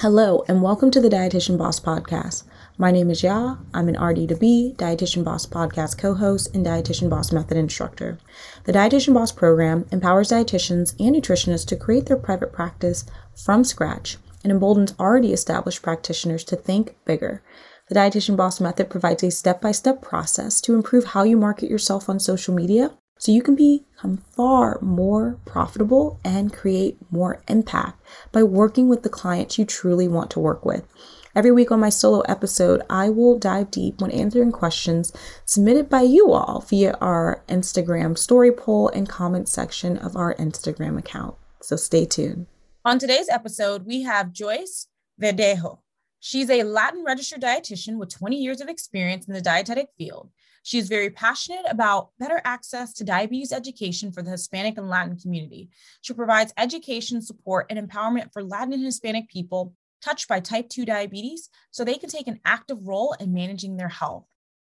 Hello, and welcome to the Dietitian Boss Podcast. My name is Yaa. I'm an RD2B, Dietitian Boss Podcast co host, and Dietitian Boss Method instructor. The Dietitian Boss program empowers dietitians and nutritionists to create their private practice from scratch and emboldens already established practitioners to think bigger. The Dietitian Boss Method provides a step by step process to improve how you market yourself on social media so you can become far more profitable and create more impact by working with the clients you truly want to work with. Every week on my solo episode, I will dive deep when answering questions submitted by you all via our Instagram story poll and comment section of our Instagram account. So stay tuned. On today's episode, we have Joyce Verdejo. She's a Latin registered dietitian with 20 years of experience in the dietetic field. She is very passionate about better access to diabetes education for the Hispanic and Latin community. She provides education, support, and empowerment for Latin and Hispanic people touched by type 2 diabetes so they can take an active role in managing their health.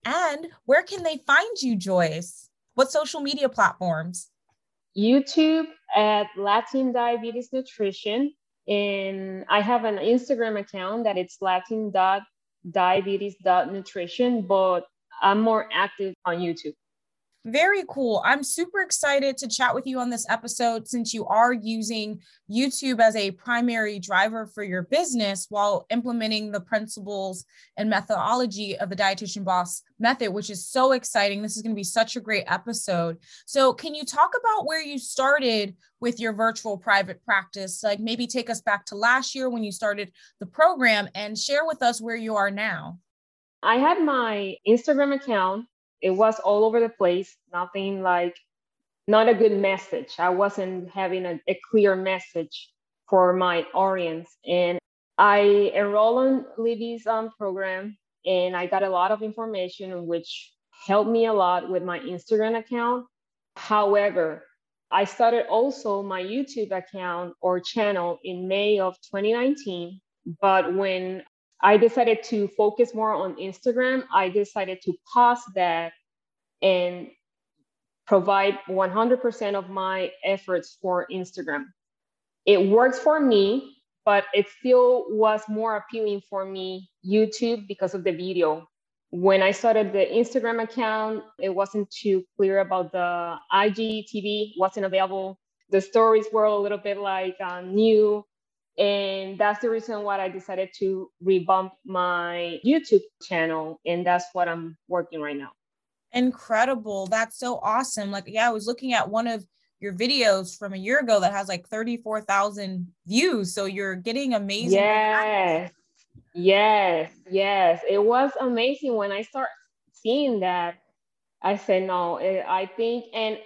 And where can they find you, Joyce? What social media platforms? YouTube at Latin Diabetes Nutrition. And I have an Instagram account that it's latin.diabetes.nutrition, but I'm more active on YouTube. Very cool. I'm super excited to chat with you on this episode since you are using YouTube as a primary driver for your business while implementing the principles and methodology of the Dietitian Boss method, which is so exciting. This is going to be such a great episode. So, can you talk about where you started with your virtual private practice? Like maybe take us back to last year when you started the program and share with us where you are now. I had my Instagram account. It was all over the place, nothing like, not a good message. I wasn't having a, a clear message for my audience. And I enrolled on Libby's um, program and I got a lot of information, which helped me a lot with my Instagram account. However, I started also my YouTube account or channel in May of 2019. But when I decided to focus more on Instagram. I decided to pause that and provide 100% of my efforts for Instagram. It works for me, but it still was more appealing for me YouTube because of the video. When I started the Instagram account, it wasn't too clear about the IGTV, wasn't available. The stories were a little bit like uh, new and that's the reason why I decided to revamp my YouTube channel. And that's what I'm working right now. Incredible. That's so awesome. Like, yeah, I was looking at one of your videos from a year ago that has like 34,000 views. So you're getting amazing. Yes. Yes. Yes. It was amazing when I start seeing that. I said, no, eh, I think, and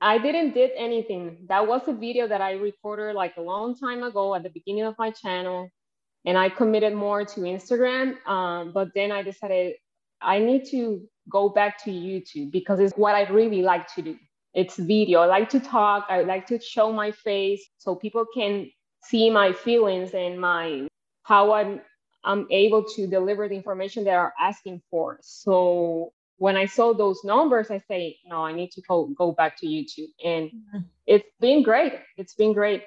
I didn't did anything. That was a video that I recorded like a long time ago at the beginning of my channel, and I committed more to Instagram. Um, but then I decided I need to go back to YouTube because it's what I really like to do. It's video. I like to talk. I like to show my face so people can see my feelings and my how I'm I'm able to deliver the information they are asking for. So when I saw those numbers, I say, no, I need to go, go back to YouTube. And mm-hmm. it's been great. It's been great.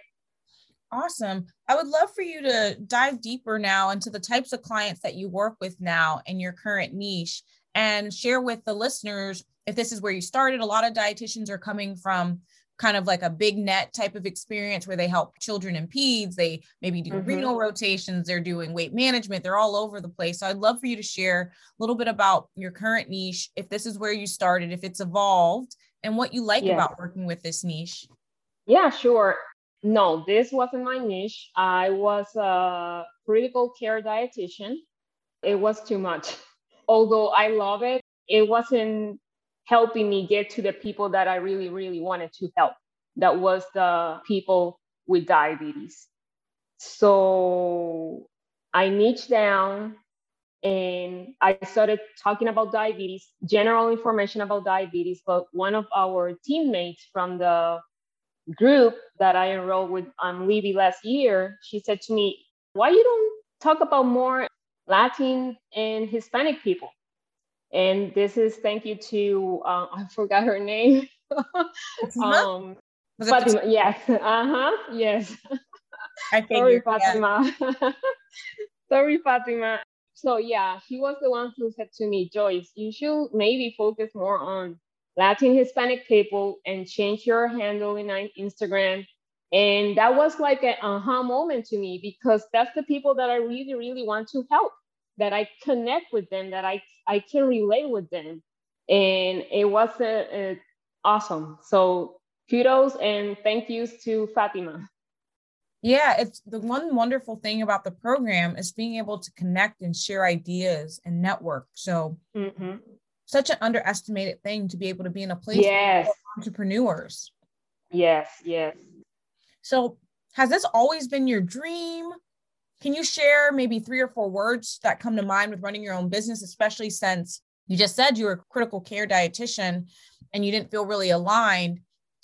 Awesome. I would love for you to dive deeper now into the types of clients that you work with now in your current niche and share with the listeners if this is where you started. A lot of dietitians are coming from kind of like a big net type of experience where they help children and peds. They maybe do mm-hmm. renal rotations, they're doing weight management, they're all over the place. So I'd love for you to share a little bit about your current niche, if this is where you started, if it's evolved, and what you like about working with this niche. Yeah, sure. No, this wasn't my niche. I was a critical care dietitian. It was too much. Although I love it, it wasn't helping me get to the people that I really, really wanted to help. That was the people with diabetes. So I niched down and I started talking about diabetes, general information about diabetes. But one of our teammates from the group that I enrolled with on Libby last year, she said to me, Why you don't talk about more Latin and Hispanic people? And this is thank you to uh, I forgot her name. um, Fatima, yes, uh huh, yes. I figured, Sorry, Fatima. Yeah. Sorry, Fatima. So yeah, she was the one who said to me, Joyce, you should maybe focus more on Latin Hispanic people and change your handle in Instagram. And that was like an aha moment to me because that's the people that I really, really want to help, that I connect with them, that I, I can relate with them. And it was a, a awesome. So kudos and thank yous to Fatima. Yeah, it's the one wonderful thing about the program is being able to connect and share ideas and network. So, mm-hmm. such an underestimated thing to be able to be in a place yes. entrepreneurs. Yes, yes. So, has this always been your dream? Can you share maybe three or four words that come to mind with running your own business, especially since you just said you were a critical care dietitian and you didn't feel really aligned?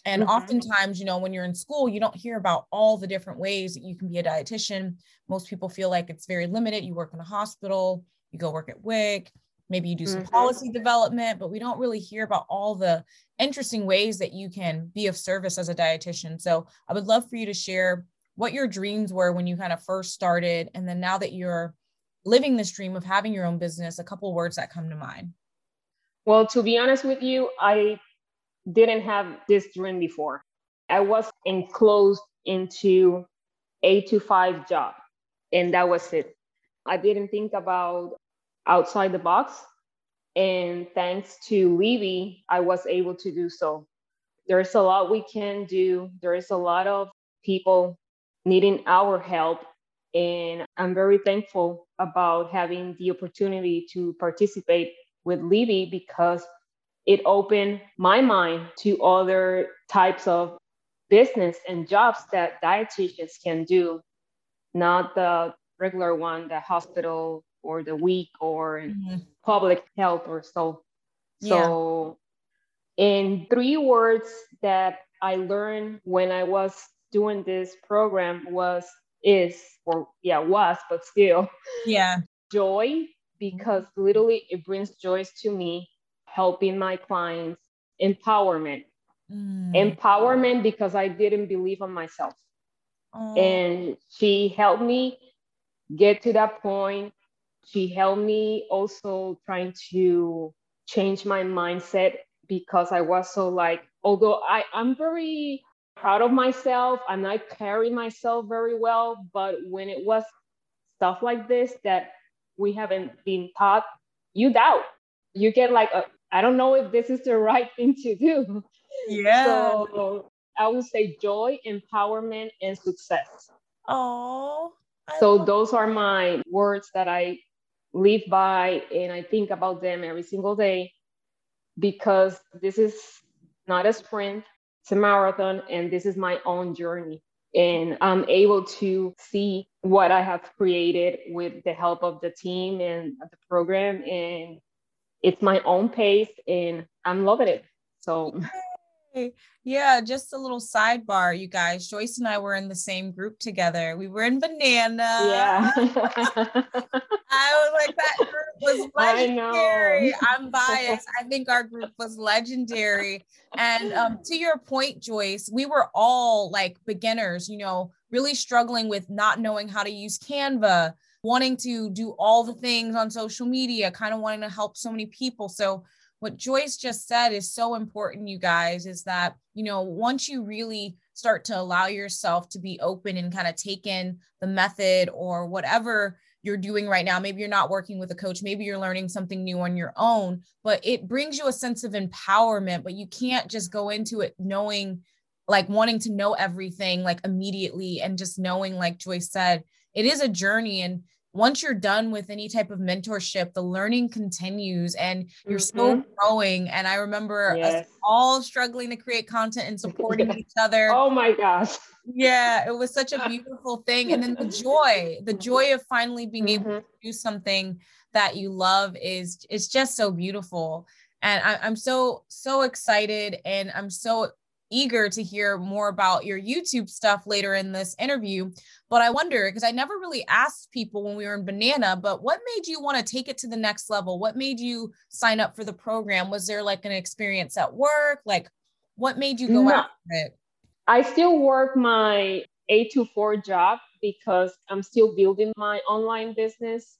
And mm-hmm. oftentimes, you know, when you're in school, you don't hear about all the different ways that you can be a dietitian. Most people feel like it's very limited. You work in a hospital, you go work at WIC, maybe you do some mm-hmm. policy development, but we don't really hear about all the interesting ways that you can be of service as a dietitian. So I would love for you to share what your dreams were when you kind of first started. And then now that you're living this dream of having your own business, a couple words that come to mind. Well, to be honest with you, I didn't have this dream before. I was enclosed into a to five job, and that was it. I didn't think about outside the box. And thanks to Libby, I was able to do so. There's a lot we can do. There is a lot of people needing our help. And I'm very thankful about having the opportunity to participate with Libby because it opened my mind to other types of business and jobs that dietitians can do, not the regular one, the hospital or the WIC or mm-hmm. public health or so. So, yeah. in three words that I learned when I was doing this program was is or yeah was but still yeah joy because literally it brings joy to me helping my clients, empowerment. Mm. Empowerment because I didn't believe on myself. Oh. And she helped me get to that point. She helped me also trying to change my mindset because I was so like, although I, I'm very proud of myself and I carry myself very well, but when it was stuff like this that we haven't been taught, you doubt. You get like a, I don't know if this is the right thing to do. Yeah. So I would say joy, empowerment, and success. Oh. So those are my words that I live by and I think about them every single day because this is not a sprint, it's a marathon, and this is my own journey. And I'm able to see what I have created with the help of the team and the program. And it's my own pace and I'm loving it. So yeah, just a little sidebar, you guys. Joyce and I were in the same group together. We were in Banana. Yeah. I was like, that group was legendary. I'm biased. I think our group was legendary. And um, to your point, Joyce, we were all like beginners, you know, really struggling with not knowing how to use Canva, wanting to do all the things on social media, kind of wanting to help so many people. So, what Joyce just said is so important, you guys, is that, you know, once you really start to allow yourself to be open and kind of take in the method or whatever you're doing right now, maybe you're not working with a coach, maybe you're learning something new on your own, but it brings you a sense of empowerment. But you can't just go into it knowing, like, wanting to know everything like immediately and just knowing, like Joyce said, it is a journey. And once you're done with any type of mentorship, the learning continues and you're mm-hmm. still growing. And I remember yes. us all struggling to create content and supporting each other. Oh my gosh. Yeah, it was such a beautiful thing. And then the joy, the joy of finally being mm-hmm. able to do something that you love is it's just so beautiful. And I, I'm so, so excited and I'm so eager to hear more about your YouTube stuff later in this interview. But I wonder because I never really asked people when we were in Banana, but what made you want to take it to the next level? What made you sign up for the program? Was there like an experience at work? Like, what made you go no, after it? I still work my eight to four job, because I'm still building my online business.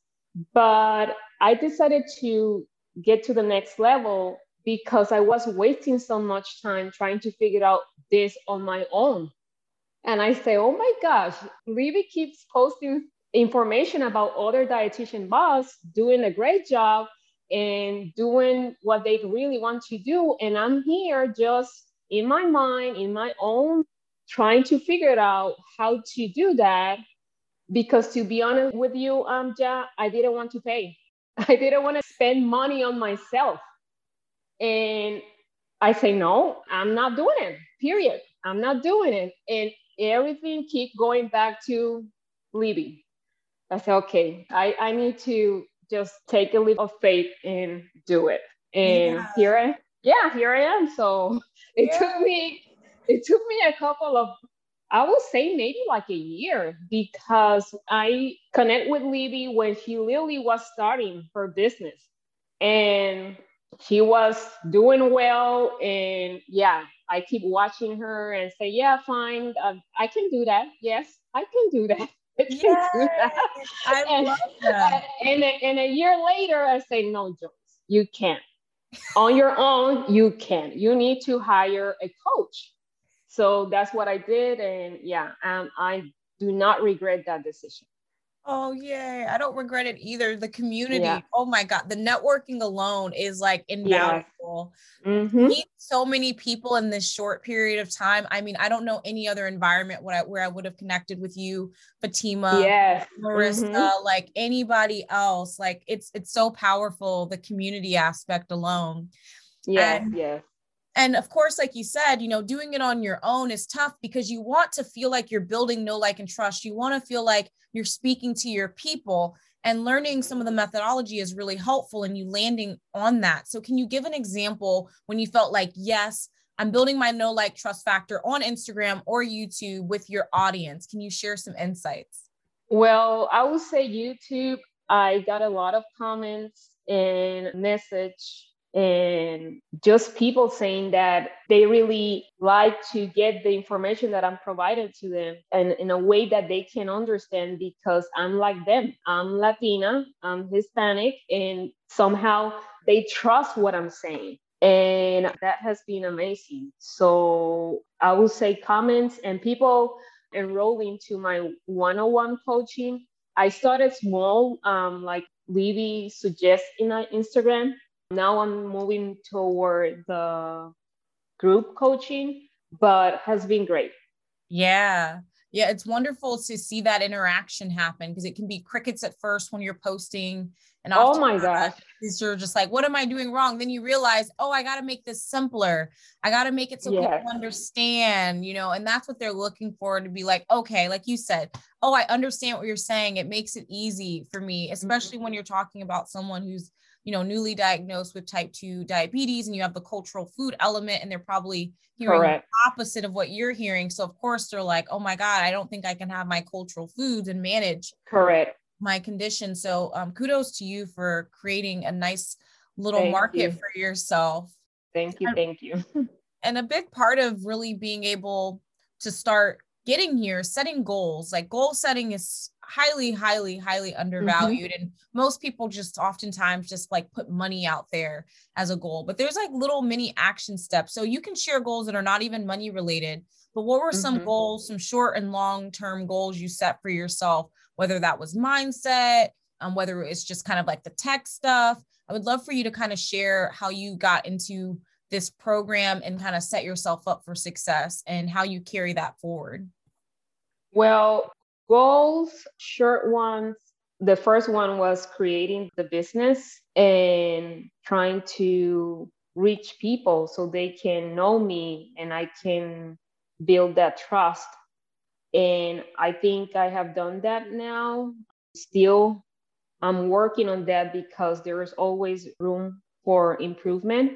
But I decided to get to the next level because I was wasting so much time trying to figure out this on my own. And I say, oh my gosh, Libby keeps posting information about other dietitian boss doing a great job and doing what they really want to do. And I'm here just in my mind, in my own, trying to figure out how to do that. Because to be honest with you, um, Yaa, I didn't want to pay. I didn't want to spend money on myself. And I say, no, I'm not doing it, period. I'm not doing it. And everything keep going back to Libby. I said, okay, I, I need to just take a leap of faith and do it. And yeah. here I yeah, here I am. So it yeah. took me it took me a couple of I would say maybe like a year because I connect with Libby when she literally was starting her business. And she was doing well. And yeah, I keep watching her and say, yeah, fine, uh, I can do that. Yes, I can do that. Yes, I and, love that. And, and a year later, I say, no, Joyce, you can't. On your own, you can. You need to hire a coach. So that's what I did. And yeah, um, I do not regret that decision. Oh yeah, I don't regret it either. The community, yeah. oh my god, the networking alone is like invaluable. Yeah. Mm-hmm. Meet so many people in this short period of time. I mean, I don't know any other environment where I, where I would have connected with you, Fatima, yes. Marissa, mm-hmm. like anybody else. Like it's it's so powerful the community aspect alone. Yeah, yeah and of course like you said you know doing it on your own is tough because you want to feel like you're building no like and trust. You want to feel like you're speaking to your people and learning some of the methodology is really helpful and you landing on that. So can you give an example when you felt like yes i'm building my no like trust factor on instagram or youtube with your audience. Can you share some insights? Well i would say youtube i got a lot of comments and message and just people saying that they really like to get the information that I'm provided to them and in a way that they can understand because I'm like them. I'm Latina, I'm Hispanic, and somehow they trust what I'm saying. And that has been amazing. So I would say comments and people enrolling to my one-on-one coaching. I started small, um, like Libby suggests in my Instagram now I'm moving toward the group coaching, but has been great. Yeah. Yeah, it's wonderful to see that interaction happen because it can be crickets at first when you're posting. And oh my gosh, you're just like, what am I doing wrong? Then you realize, oh, I got to make this simpler. I got to make it so yes. people understand, you know, and that's what they're looking for to be like, okay, like you said, oh, I understand what you're saying. It makes it easy for me, especially mm-hmm. when you're talking about someone who's you know, newly diagnosed with type 2 diabetes and you have the cultural food element and they're probably hearing Correct. the opposite of what you're hearing. So of course they're like, "Oh my god, I don't think I can have my cultural foods and manage Correct. my condition." So um, kudos to you for creating a nice little thank market you. for yourself. Thank you, thank you. and a big part of really being able to start getting here setting goals like goal setting is highly highly highly mm-hmm. undervalued mm-hmm. and most people just oftentimes just like put money out there as a goal but there's like little mini action steps so you can share goals that are not even money related but what were some mm-hmm. goals some short and long term goals you set for yourself whether that was mindset um, whether it's just kind of like the tech stuff i would love for you to kind of share how you got into this program and kind of set yourself up for success and how you carry that forward well, goals, short ones. The first one was creating the business and trying to reach people so they can know me and I can build that trust. And I think I have done that now. Still, I'm working on that because there is always room for improvement.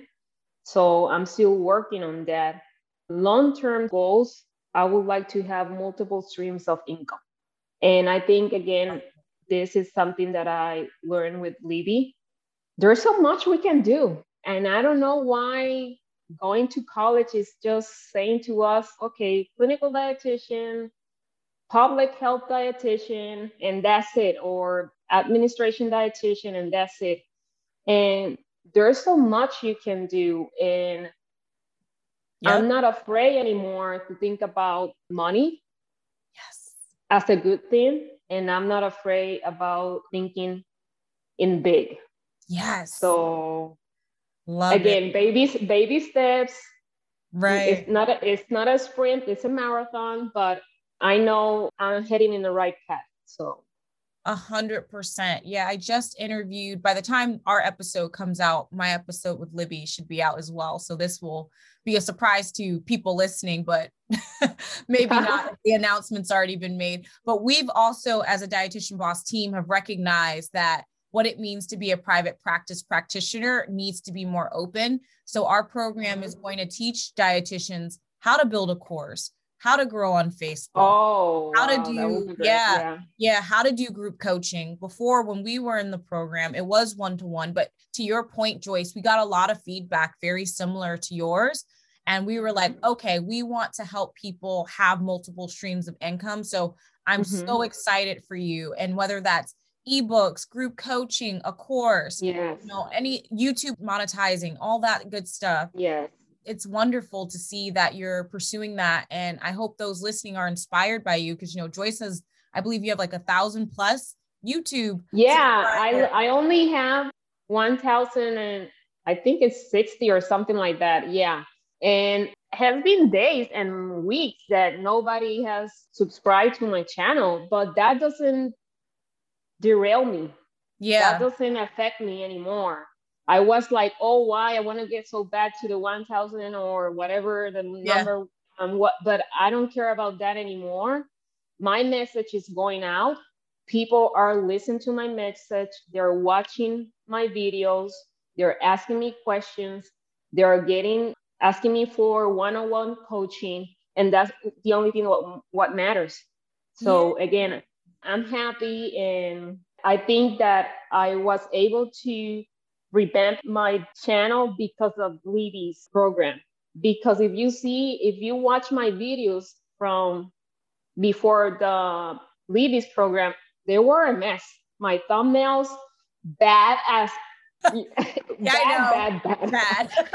So I'm still working on that. Long term goals, I would like to have multiple streams of income. And I think, again, this is something that I learned with Libby. There's so much we can do. And I don't know why going to college is just saying to us, okay, clinical dietitian, public health dietitian and that's it, or administration dietitian and that's it. And there's so much you can do. And. I'm not afraid anymore to think about money. As a good thing. And I'm not afraid about thinking in big. Yes. So Love again, it. babies, baby steps. Right. It's not a it's not a sprint, it's a marathon, but I know I'm heading in the right path. So a hundred percent. Yeah, I just interviewed. By the time our episode comes out, my episode with Libby should be out as well. So this will be a surprise to people listening, but maybe not. the announcement's already been made. But we've also, as a dietitian boss team, have recognized that what it means to be a private practice practitioner needs to be more open. So our program is mm-hmm. going to teach dietitians how to build a course, how to grow on Facebook. Oh, how wow, to do yeah, yeah, yeah, how to do group coaching. Before when we were in the program, it was one to one, but to your point Joyce, we got a lot of feedback very similar to yours and we were like, okay, we want to help people have multiple streams of income. So I'm mm-hmm. so excited for you and whether that's ebooks, group coaching, a course, yeah, you know, any YouTube monetizing, all that good stuff. Yeah it's wonderful to see that you're pursuing that. And I hope those listening are inspired by you because, you know, Joyce says, I believe you have like a thousand plus YouTube. Yeah, I, I only have 1,000 and I think it's 60 or something like that. Yeah. And have been days and weeks that nobody has subscribed to my channel, but that doesn't derail me. Yeah. That doesn't affect me anymore. I was like, oh, why I want to get so bad to the 1000 or whatever the yeah. number, um, what, but I don't care about that anymore. My message is going out. People are listening to my message. They're watching my videos. They're asking me questions. They're getting, asking me for one-on-one coaching. And that's the only thing what, what matters. So yeah. again, I'm happy. And I think that I was able to revamp my channel because of Libby's program. Because if you see, if you watch my videos from before the Libby's program, they were a mess. My thumbnails, bad as yeah, bad, bad, bad, bad.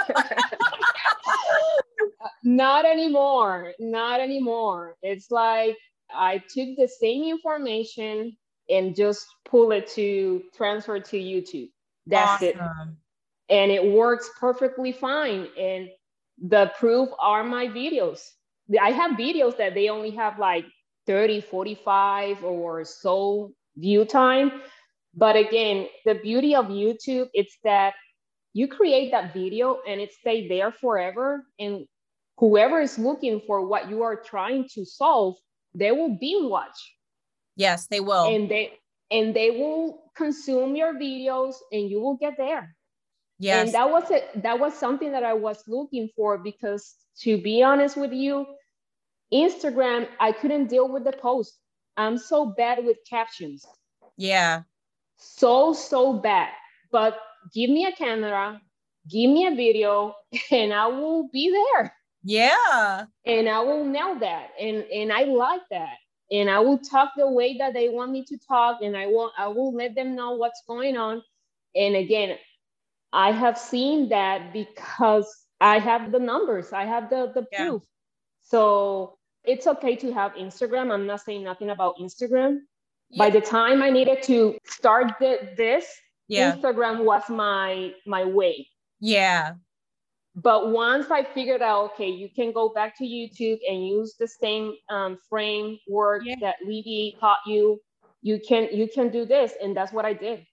not anymore. Not anymore. It's like I took the same information and just pull it to transfer to YouTube. That's awesome. it. And it works perfectly fine. And the proof are my videos. I have videos that they only have like 30, 45 or so view time. But again, the beauty of YouTube, it's that you create that video and it stay there forever. And whoever is looking for what you are trying to solve, they will be watch. Yes, they will. And they and they will consume your videos and you will get there. Yes. And that was it. That was something that I was looking for because to be honest with you, Instagram, I couldn't deal with the post. I'm so bad with captions. Yeah. So, so bad. But give me a camera, give me a video, and I will be there. Yeah. And I will nail that. And and I like that and I will talk the way that they want me to talk, and I will I will let them know what's going on. And again, I have seen that because I have the numbers, I have the the yeah. proof. So it's okay to have Instagram. I'm not saying nothing about Instagram. Yeah. By the time I needed to start the, this, yeah. Instagram was my my way. Yeah. But once I figured out, okay, you can go back to YouTube and use the same um, framework yeah. that Libby taught you. You can you can do this, and that's what I did.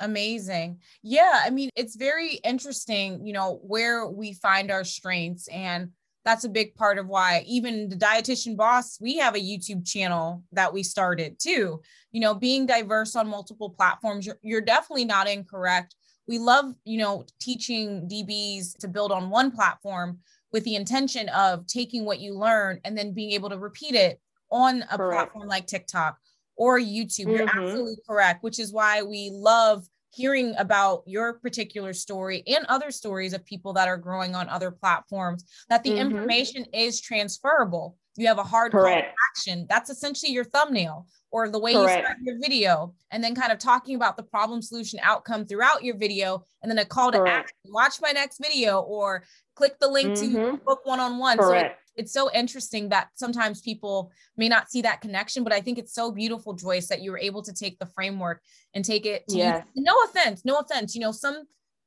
Amazing. Yeah, I mean, it's very interesting, you know, where we find our strengths and that's a big part of why even the dietitian boss we have a youtube channel that we started too you know being diverse on multiple platforms you're, you're definitely not incorrect we love, you know, teaching DBs to build on one platform with the intention of taking what you learn and then being able to repeat it on a correct. platform like TikTok or YouTube. Mm-hmm. You're absolutely correct, which is why we love hearing about your particular story and other stories of people that are growing on other platforms that the mm-hmm. information is transferable you have a hard Correct. action. That's essentially your thumbnail or the way Correct. you start your video, and then kind of talking about the problem solution outcome throughout your video, and then a call to Correct. action. Watch my next video or click the link mm-hmm. to book one on one. So it, it's so interesting that sometimes people may not see that connection, but I think it's so beautiful, Joyce, that you were able to take the framework and take it to yes. no offense, no offense. You know, some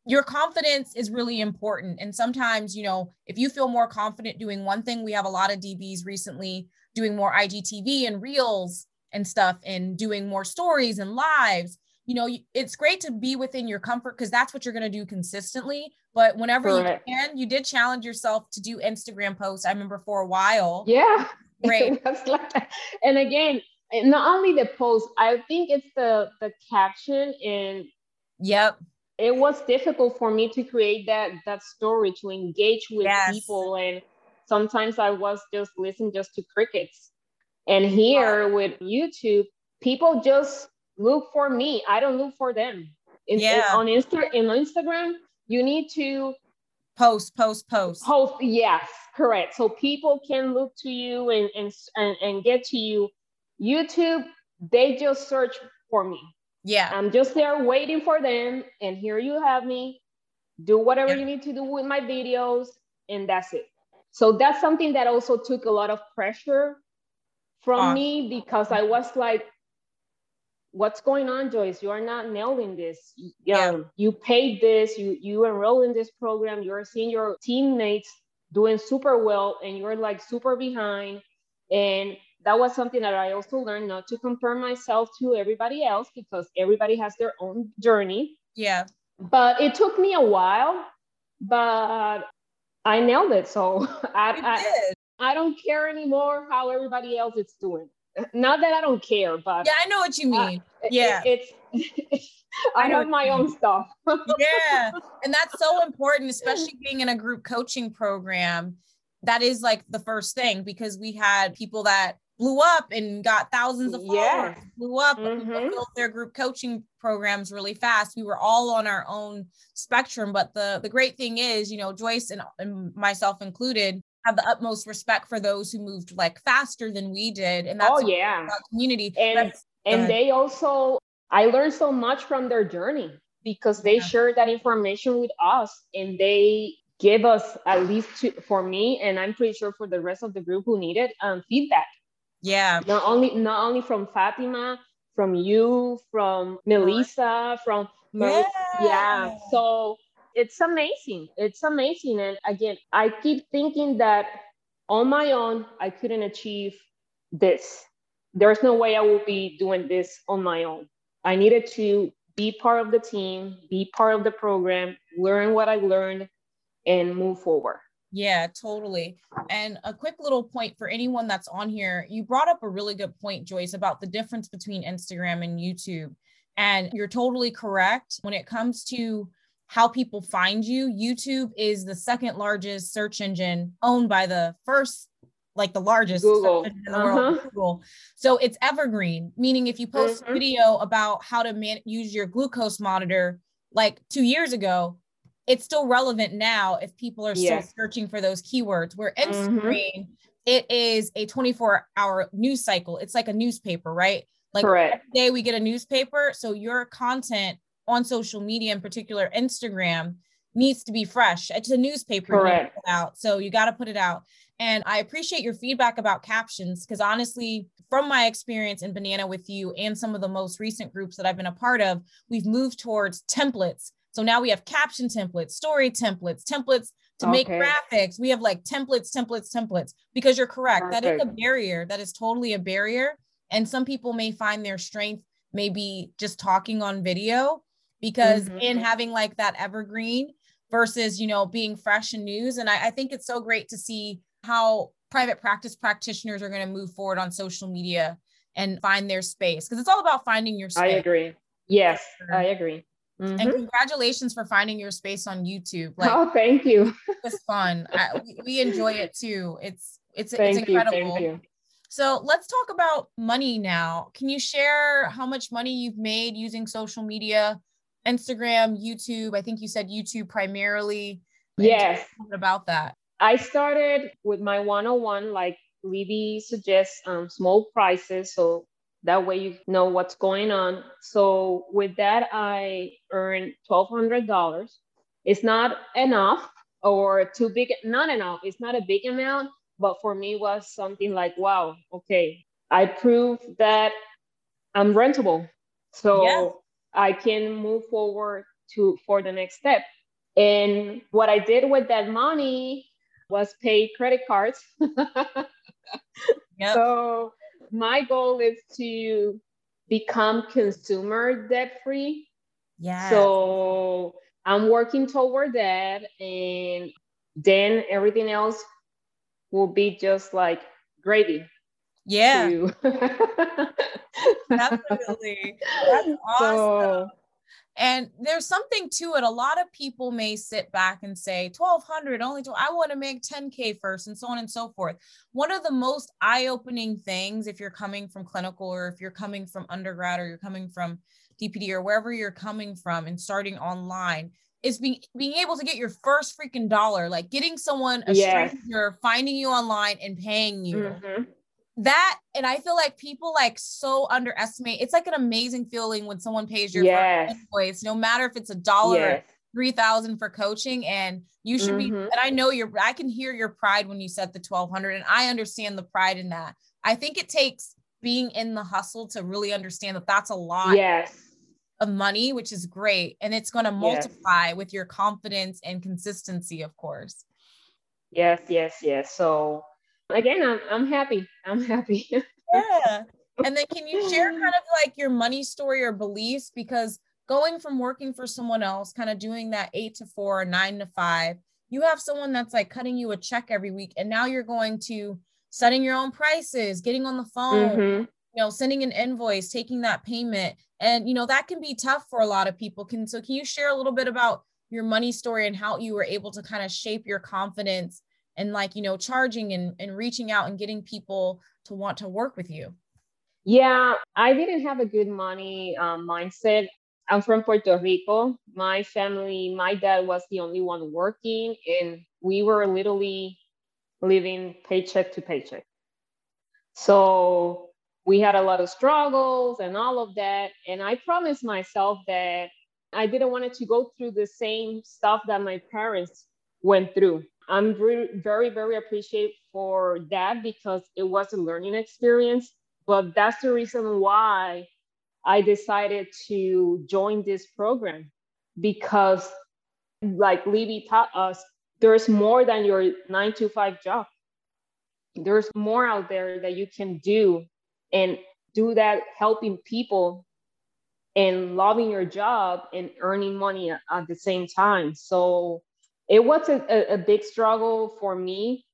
your confidence is really important. And sometimes, you know, if you feel more confident doing one thing, we have a lot of DBs recently doing more IGTV and reels and stuff and doing more stories and lives. You know, it's great to be within your comfort because that's what you're going to do consistently. But whenever Correct. you can, you did challenge yourself to do Instagram posts. I remember for a while. Yeah. Great. like and again, not only the post, I think it's the the caption and Yep it was difficult for me to create that that story to engage with yes. people. And sometimes i was just listening just to crickets. And here with youtube people just look for me. I don't look for them. In, yeah. In, on Insta, in instagram you need to post post post. Post yes correct. So people can look to you and and and, and get to you. Youtube they just search for me yeah. I'm just there waiting for them. And here you have me. Do whatever yeah. you need to do with my videos. And that's it. So that's something that also took a lot of pressure from me because I was like, what's going on, Joyce? You are not nailing this. You, yeah. Um, you paid this, you you enroll in this program, you're seeing your teammates doing super well, and you're like super behind. And that was something that I also learned not to compare myself to everybody else because everybody has their own journey. Yeah. But it took me a while, but I nailed it. So I, I, I don't care anymore how everybody else is doing. Not that I don't care, but yeah, I know what you mean. Yeah, it, it's I, I have my own stuff. yeah, and that's so important, especially being in a group coaching program. That is like the first thing because we had people that blew up and got thousands of followers, yeah. blew up, mm-hmm. built their group coaching programs really fast. We were all on our own spectrum. But the, the great thing is, you know, Joyce and, and myself included have the utmost respect for those who moved like faster than we did. And that's oh, yeah. community. And, and they also, I learned so much from their journey because they yeah. shared that information with us and they give us at least to, for me and i'm pretty sure for the rest of the group who needed um, feedback yeah. Not only not only from Fatima, from you, from Melissa, from Mar- yeah. yeah. So it's amazing. It's amazing. And again, I keep thinking that on my own, I couldn't achieve this. There's no way I will be doing this on my own. I needed to be part of the team, be part of the program, learn what I learned, and move forward. Yeah, totally. And a quick little point for anyone that's on here, you brought up a really good point, Joyce, about the difference between Instagram and YouTube. And you're totally correct. When it comes to how people find you, YouTube is the second largest search engine owned by the first, like the largest Google. in the uh-huh. world, Google. So it's evergreen, meaning if you post mm-hmm. a video about how to man- use your glucose monitor like two years ago, it's still relevant now if people are still searching for those keywords. Where Instagram, mm-hmm. it is a 24 hour news cycle. It's like a newspaper, right? Like Correct. every day we get a newspaper. So your content on social media, in particular Instagram, needs to be fresh. It's a newspaper Correct. out. So you got to put it out. And I appreciate your feedback about captions because honestly, from my experience in Banana with you and some of the most recent groups that I've been a part of, we've moved towards templates so now we have caption templates, story templates, templates to okay. make graphics. We have like templates, templates, templates, because you're correct. Perfect. That is a barrier. That is totally a barrier. And some people may find their strength maybe just talking on video because mm-hmm. in having like that evergreen versus, you know, being fresh and news. And I, I think it's so great to see how private practice practitioners are going to move forward on social media and find their space because it's all about finding your space. I agree. Yes, I agree. Mm-hmm. And congratulations for finding your space on YouTube. Like, oh, thank you. It's fun. I, we, we, enjoy it too. It's it's thank it's incredible. You, thank you. So let's talk about money now. Can you share how much money you've made using social media, Instagram, YouTube? I think you said YouTube primarily. Yes. About that. I started with my 101 like Libby suggests um, small prices. So that way you know what's going on. So with that, I earned $1,200. It's not enough or too big, not enough. It's not a big amount, but for me was something like, wow, okay, I proved that I'm rentable. So yeah. I can move forward to for the next step. And what I did with that money was pay credit cards. yep. So my goal is to become consumer debt free. Yeah. So I'm working toward that. And then everything else will be just like gravy. Yeah. Definitely. That's awesome. So, and there's something to it. A lot of people may sit back and say, 1200 only, 12, I want to make 10K first, and so on and so forth. One of the most eye opening things, if you're coming from clinical or if you're coming from undergrad or you're coming from DPD or wherever you're coming from and starting online, is being being able to get your first freaking dollar, like getting someone a yes. stranger finding you online and paying you. Mm-hmm that and i feel like people like so underestimate it's like an amazing feeling when someone pays your yes. invoice no matter if it's a dollar yes. 3000 for coaching and you should mm-hmm. be and i know you're i can hear your pride when you said the 1200 and i understand the pride in that i think it takes being in the hustle to really understand that that's a lot yes of money which is great and it's going to multiply yes. with your confidence and consistency of course yes yes yes so again, I'm, I'm happy. I'm happy. yeah. And then can you share kind of like your money story or beliefs? Because going from working for someone else, kind of doing that eight to four, nine to five, you have someone that's like cutting you a check every week. And now you're going to setting your own prices, getting on the phone, mm-hmm. you know, sending an invoice, taking that payment. And, you know, that can be tough for a lot of people. Can so can you share a little bit about your money story and how you were able to kind of shape your confidence and like you know charging and, and reaching out and getting people to want to work with you? Yeah i didn't have a good money um, mindset. I'm from puerto rico. My family my dad was the only one working and we were literally living paycheck to paycheck. So we had a lot of struggles and all of that and i promised myself that i didn't want to go through the same stuff that my parents went through I'm very, very, very appreciative for that because it was a learning experience. But that's the reason why I decided to join this program because, like Libby taught us, there's more than your nine to five job. There's more out there that you can do and do that helping people and loving your job and earning money at, at the same time. So it was a, a big struggle for me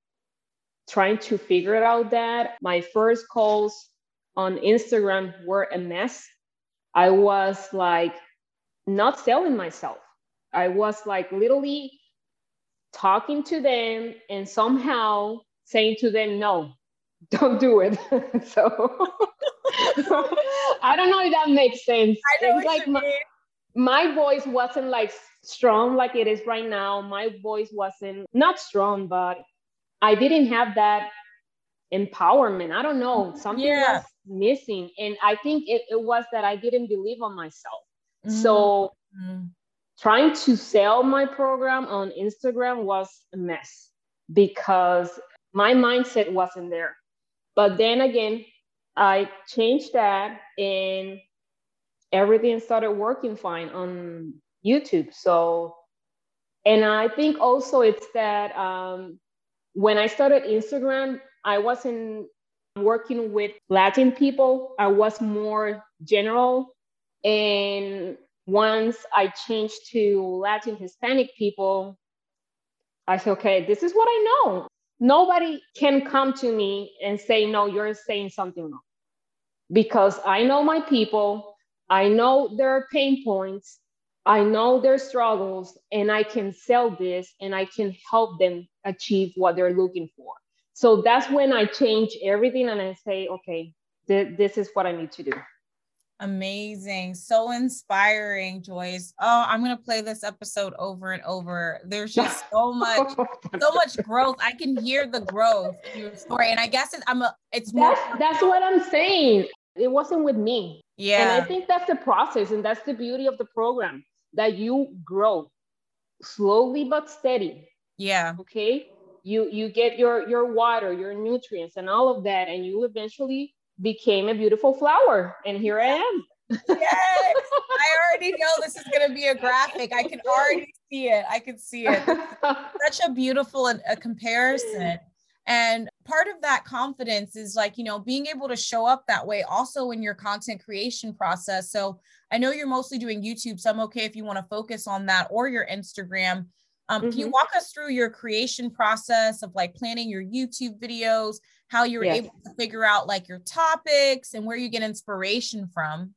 trying to figure out that my first calls on Instagram were a mess. I was like not selling myself. I was like literally talking to them and somehow saying to them, no, don't do it. so I don't know if that makes sense. I know like my, my voice wasn't like strong like it is right now. My voice wasn't not strong, but I didn't have that empowerment. I don't know. Something yeah. was missing. And I think it, it was that I didn't believe on myself. Mm-hmm. So mm-hmm. trying to sell my program on Instagram was a mess because my mindset wasn't there. But then again, I changed that and everything started working fine on YouTube. So, and I think also it's that um, when I started Instagram, I wasn't working with Latin people. I was more general. And once I changed to Latin Hispanic people, I said, okay, this is what I know. Nobody can come to me and say, no, you're saying something wrong. Because I know my people, I know their pain points, I know their struggles and I can sell this and I can help them achieve what they're looking for. So that's when I change everything and I say, okay, th- this is what I need to do. Amazing. So inspiring, Joyce. Oh, I'm going to play this episode over and over. There's just so much, so much growth. I can hear the growth in your story. And I guess it, I'm a, it's more. That's, that's what I'm saying. It wasn't with me. Yeah. And I think that's the process. And that's the beauty of the program that you grow slowly but steady. Yeah. Okay. You, you get your, your water, your nutrients and all of that. And you eventually became a beautiful flower. And here I am. yes, I already know this is going to be a graphic. I can already see it. I can see it. Such a beautiful a comparison. And part of that confidence is like, you know, being able to show up that way also in your content creation process. So I know you're mostly doing YouTube, so I'm okay if you want to focus on that or your Instagram. Um, mm-hmm. Can you mm-hmm. walk us through your creation process of like planning your YouTube videos, how you're yes. able to figure out like your topics and where you get inspiration from?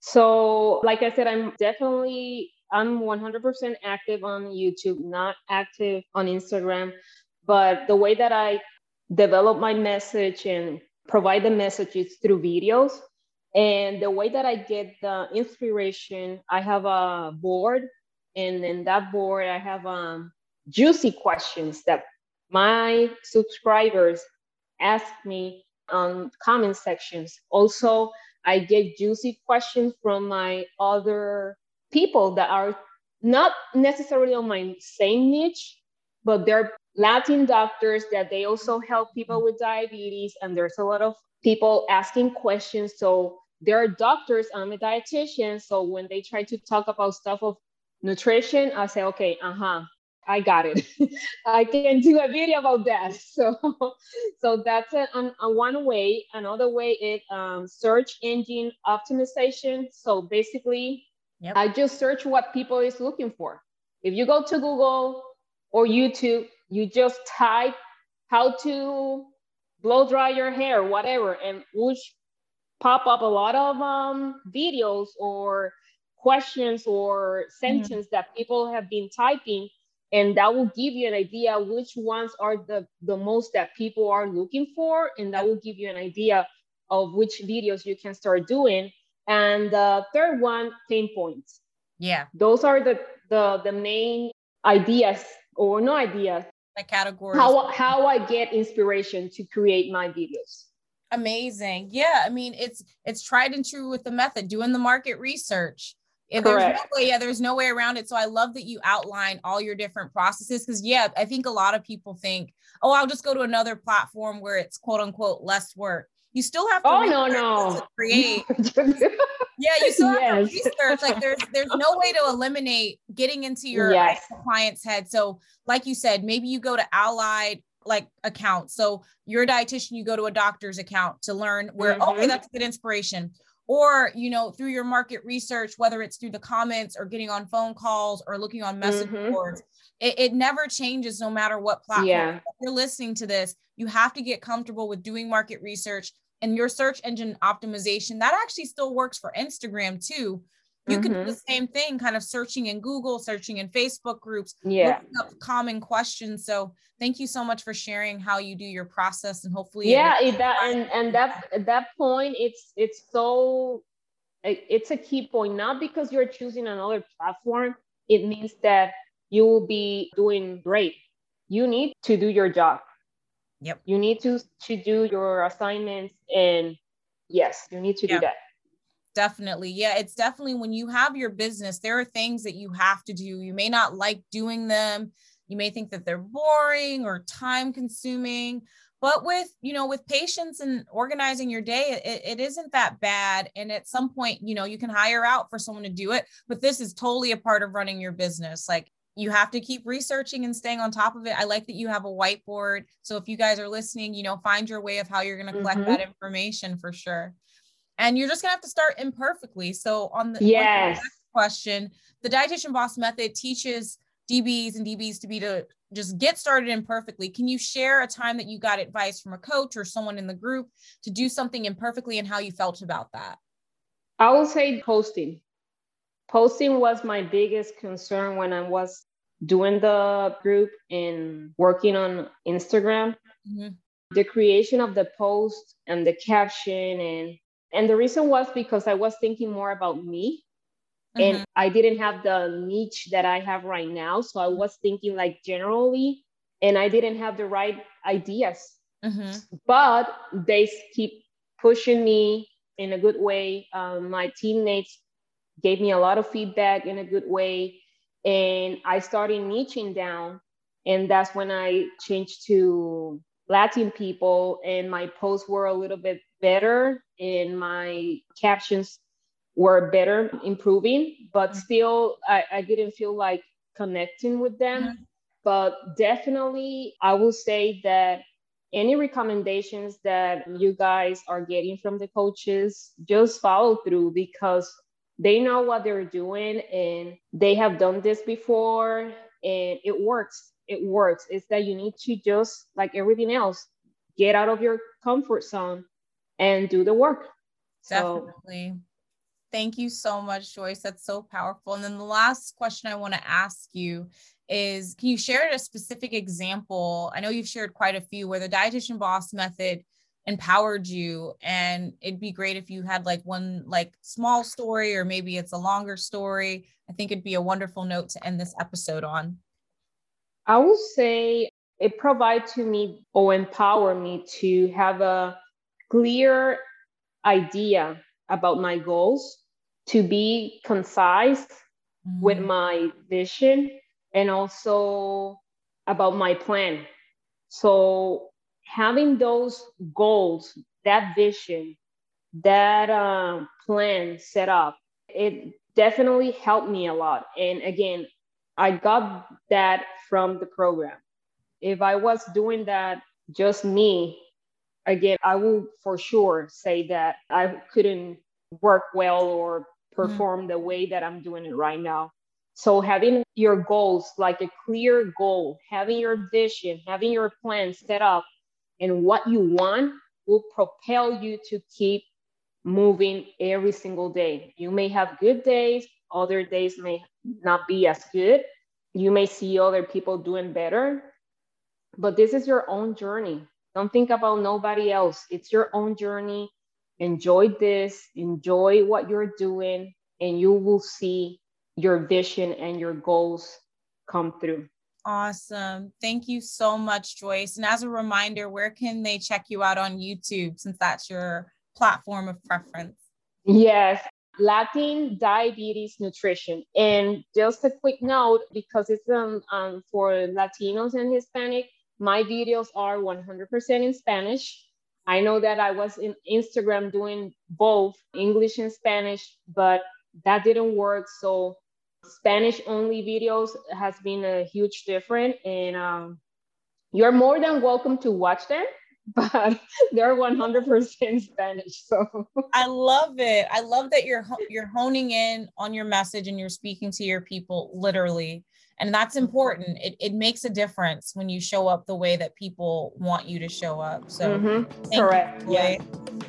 So, like I said, I'm definitely I'm 100% active on YouTube, not active on Instagram. But the way that I develop my message and provide the messages through videos, and the way that I get the inspiration, I have a board, and in that board, I have um, juicy questions that my subscribers ask me on comment sections. Also, I get juicy questions from my other people that are not necessarily on my same niche, but they're Latin doctors that they also help people with diabetes. And there's a lot of people asking questions. So there are doctors, I'm a dietitian. So when they try to talk about stuff of nutrition, I say, okay, uh-huh, I got it. I can do a video about that. So, so that's a, a, one way. Another way is um, search engine optimization. So basically, yep. I just search what people is looking for. If you go to Google or YouTube, you just type how to blow dry your hair, whatever, and which pop up a lot of um, videos or questions or mm-hmm. sentences mm-hmm. that people have been typing and that will give you an idea which ones are the, the most that people are looking for and that will give you an idea of which videos you can start doing and the third one pain points yeah those are the the, the main ideas or no ideas the categories. How, how i get inspiration to create my videos. Amazing. Yeah i mean it's it's tried and true with the method doing the market research. And there's no way, yeah, there's no way around it. So I love that you outline all your different processes because yeah, I think a lot of people think, oh, I'll just go to another platform where it's quote unquote less work. You still have to oh no no create. yeah, you still have yes. to research. Like there's there's no way to eliminate getting into your yes. client's head. So like you said, maybe you go to allied like account. So you're a dietitian, you go to a doctor's account to learn where mm-hmm. okay, that's good inspiration or you know through your market research whether it's through the comments or getting on phone calls or looking on message mm-hmm. boards it, it, never changes no matter what platform yeah. you're listening to this you have to get comfortable with doing market research and your search engine optimization that actually still works for instagram too you mm-hmm. can do the mm-hmm. same thing kind of searching in google searching in facebook groups yeah common questions so thank you so much for sharing how you do your process and hopefully yeah it, that and and that at that point it's it's so it's a key point not because you're choosing another platform it means that you will be doing great you need to do your job yep you need to to do your assignments and yes you need to do that Definitely. Yeah, it's definitely when you have your business, there are things that you have to do. You may not like doing them. You may think that they're boring or time consuming, but with, you know, with patience and organizing your day, it, it isn't that bad. And at some point, you know, you can hire out for someone to do it, but this is totally a part of running your business. Like you have to keep researching and staying on top of it. I like that you have a whiteboard. So if you guys are listening, you know, find your way of how you're going to collect mm-hmm. that information for sure and you're just gonna have to start imperfectly. So on the, yes. on the question, the dietitian boss method teaches DBs and DBs to be to just get started imperfectly. Can you share a time that you got advice from a coach or someone in the group to do something imperfectly and how you felt about that? I would say posting. Posting was my biggest concern when I was doing the group and working on Instagram. Mm-hmm. The creation of the post and the caption and And the reason was because I was thinking more about me mm-hmm. and I didn't have the niche that I have right now. So I was thinking like generally, and I didn't have the right ideas. Mm-hmm. But they keep pushing me in a good way. Um, my teammates gave me a lot of feedback in a good way. And I started niching down. And that's when I changed to Latin people, and my posts were a little bit better, and my captions were better, improving, but mm-hmm. still, I, I didn't feel like connecting with them. Mm-hmm. But definitely, I will say that any recommendations that you guys are getting from the coaches, just follow through because they know what they're doing and they have done this before and it works. It works. It's that you need to just, like everything else, get out of your comfort zone and do the work. Definitely. So, Thank you so much, Joyce. That's so powerful. And then the last question I want to ask you is can you share a specific example? I know you've shared quite a few where the dietitian boss method empowered you and it'd be great if you had like one like small story or maybe it's a longer story. I think it'd be a wonderful note to end this episode on. I would say it provides to me or empower me to have a clear idea about my goals, to be concise mm-hmm. with my vision and also about my plan. So having those goals, that vision, that uh, plan set up, it definitely helped me a lot. And again, I got that from the program. If I was doing that just me, again, I will for sure say that I couldn't work well or perform mm-hmm. the way that I'm doing it right now. So having your goals, like a clear goal, having your vision, having your plan set up and what you want will propel you to keep moving every single day. You may have good days, other days may not be as good. You may see other people doing better, but this is your own journey. Don't think about nobody else. It's your own journey. Enjoy this, enjoy what you're doing, and you will see your vision and your goals come through. Awesome. Thank you so much, Joyce. And as a reminder, where can they check you out on YouTube since that's your platform of preference? Yes, Latin diabetes nutrition. And just a quick note because it's um, um, for Latinos and Hispanic, my videos are 100% in Spanish. I know that I was in Instagram doing both English and Spanish, but that didn't work. So Spanish only videos has been a huge difference. And um, you're more than welcome to watch them, but they're 100% Spanish. So I love it. I love that you're you're honing in on your message and you're speaking to your people literally. And that's important. It, it makes a difference when you show up the way that people want you to show up. So mm-hmm. correct. Yeah.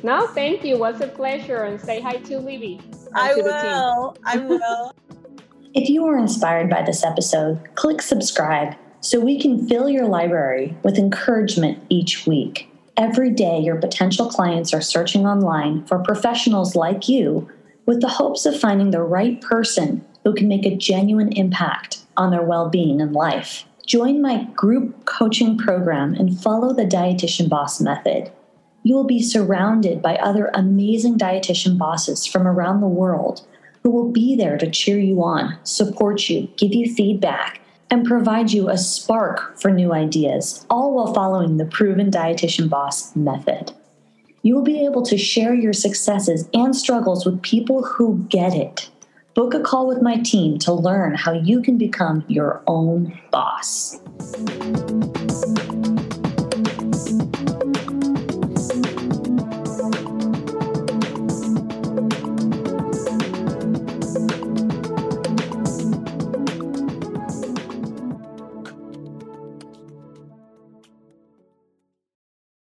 No, thank you. It was a pleasure. And say hi to Libby. I will. I will. If you were inspired by this episode, click subscribe so we can fill your library with encouragement each week. Every day, your potential clients are searching online for professionals like you with the hopes of finding the right person who can make a genuine impact on their well being and life. Join my group coaching program and follow the Dietitian Boss method. You will be surrounded by other amazing dietitian bosses from around the world who will be there to cheer you on, support you, give you feedback, and provide you a spark for new ideas, all while following the proven dietitian boss method. You will be able to share your successes and struggles with people who get it. Book a call with my team to learn how you can become your own boss.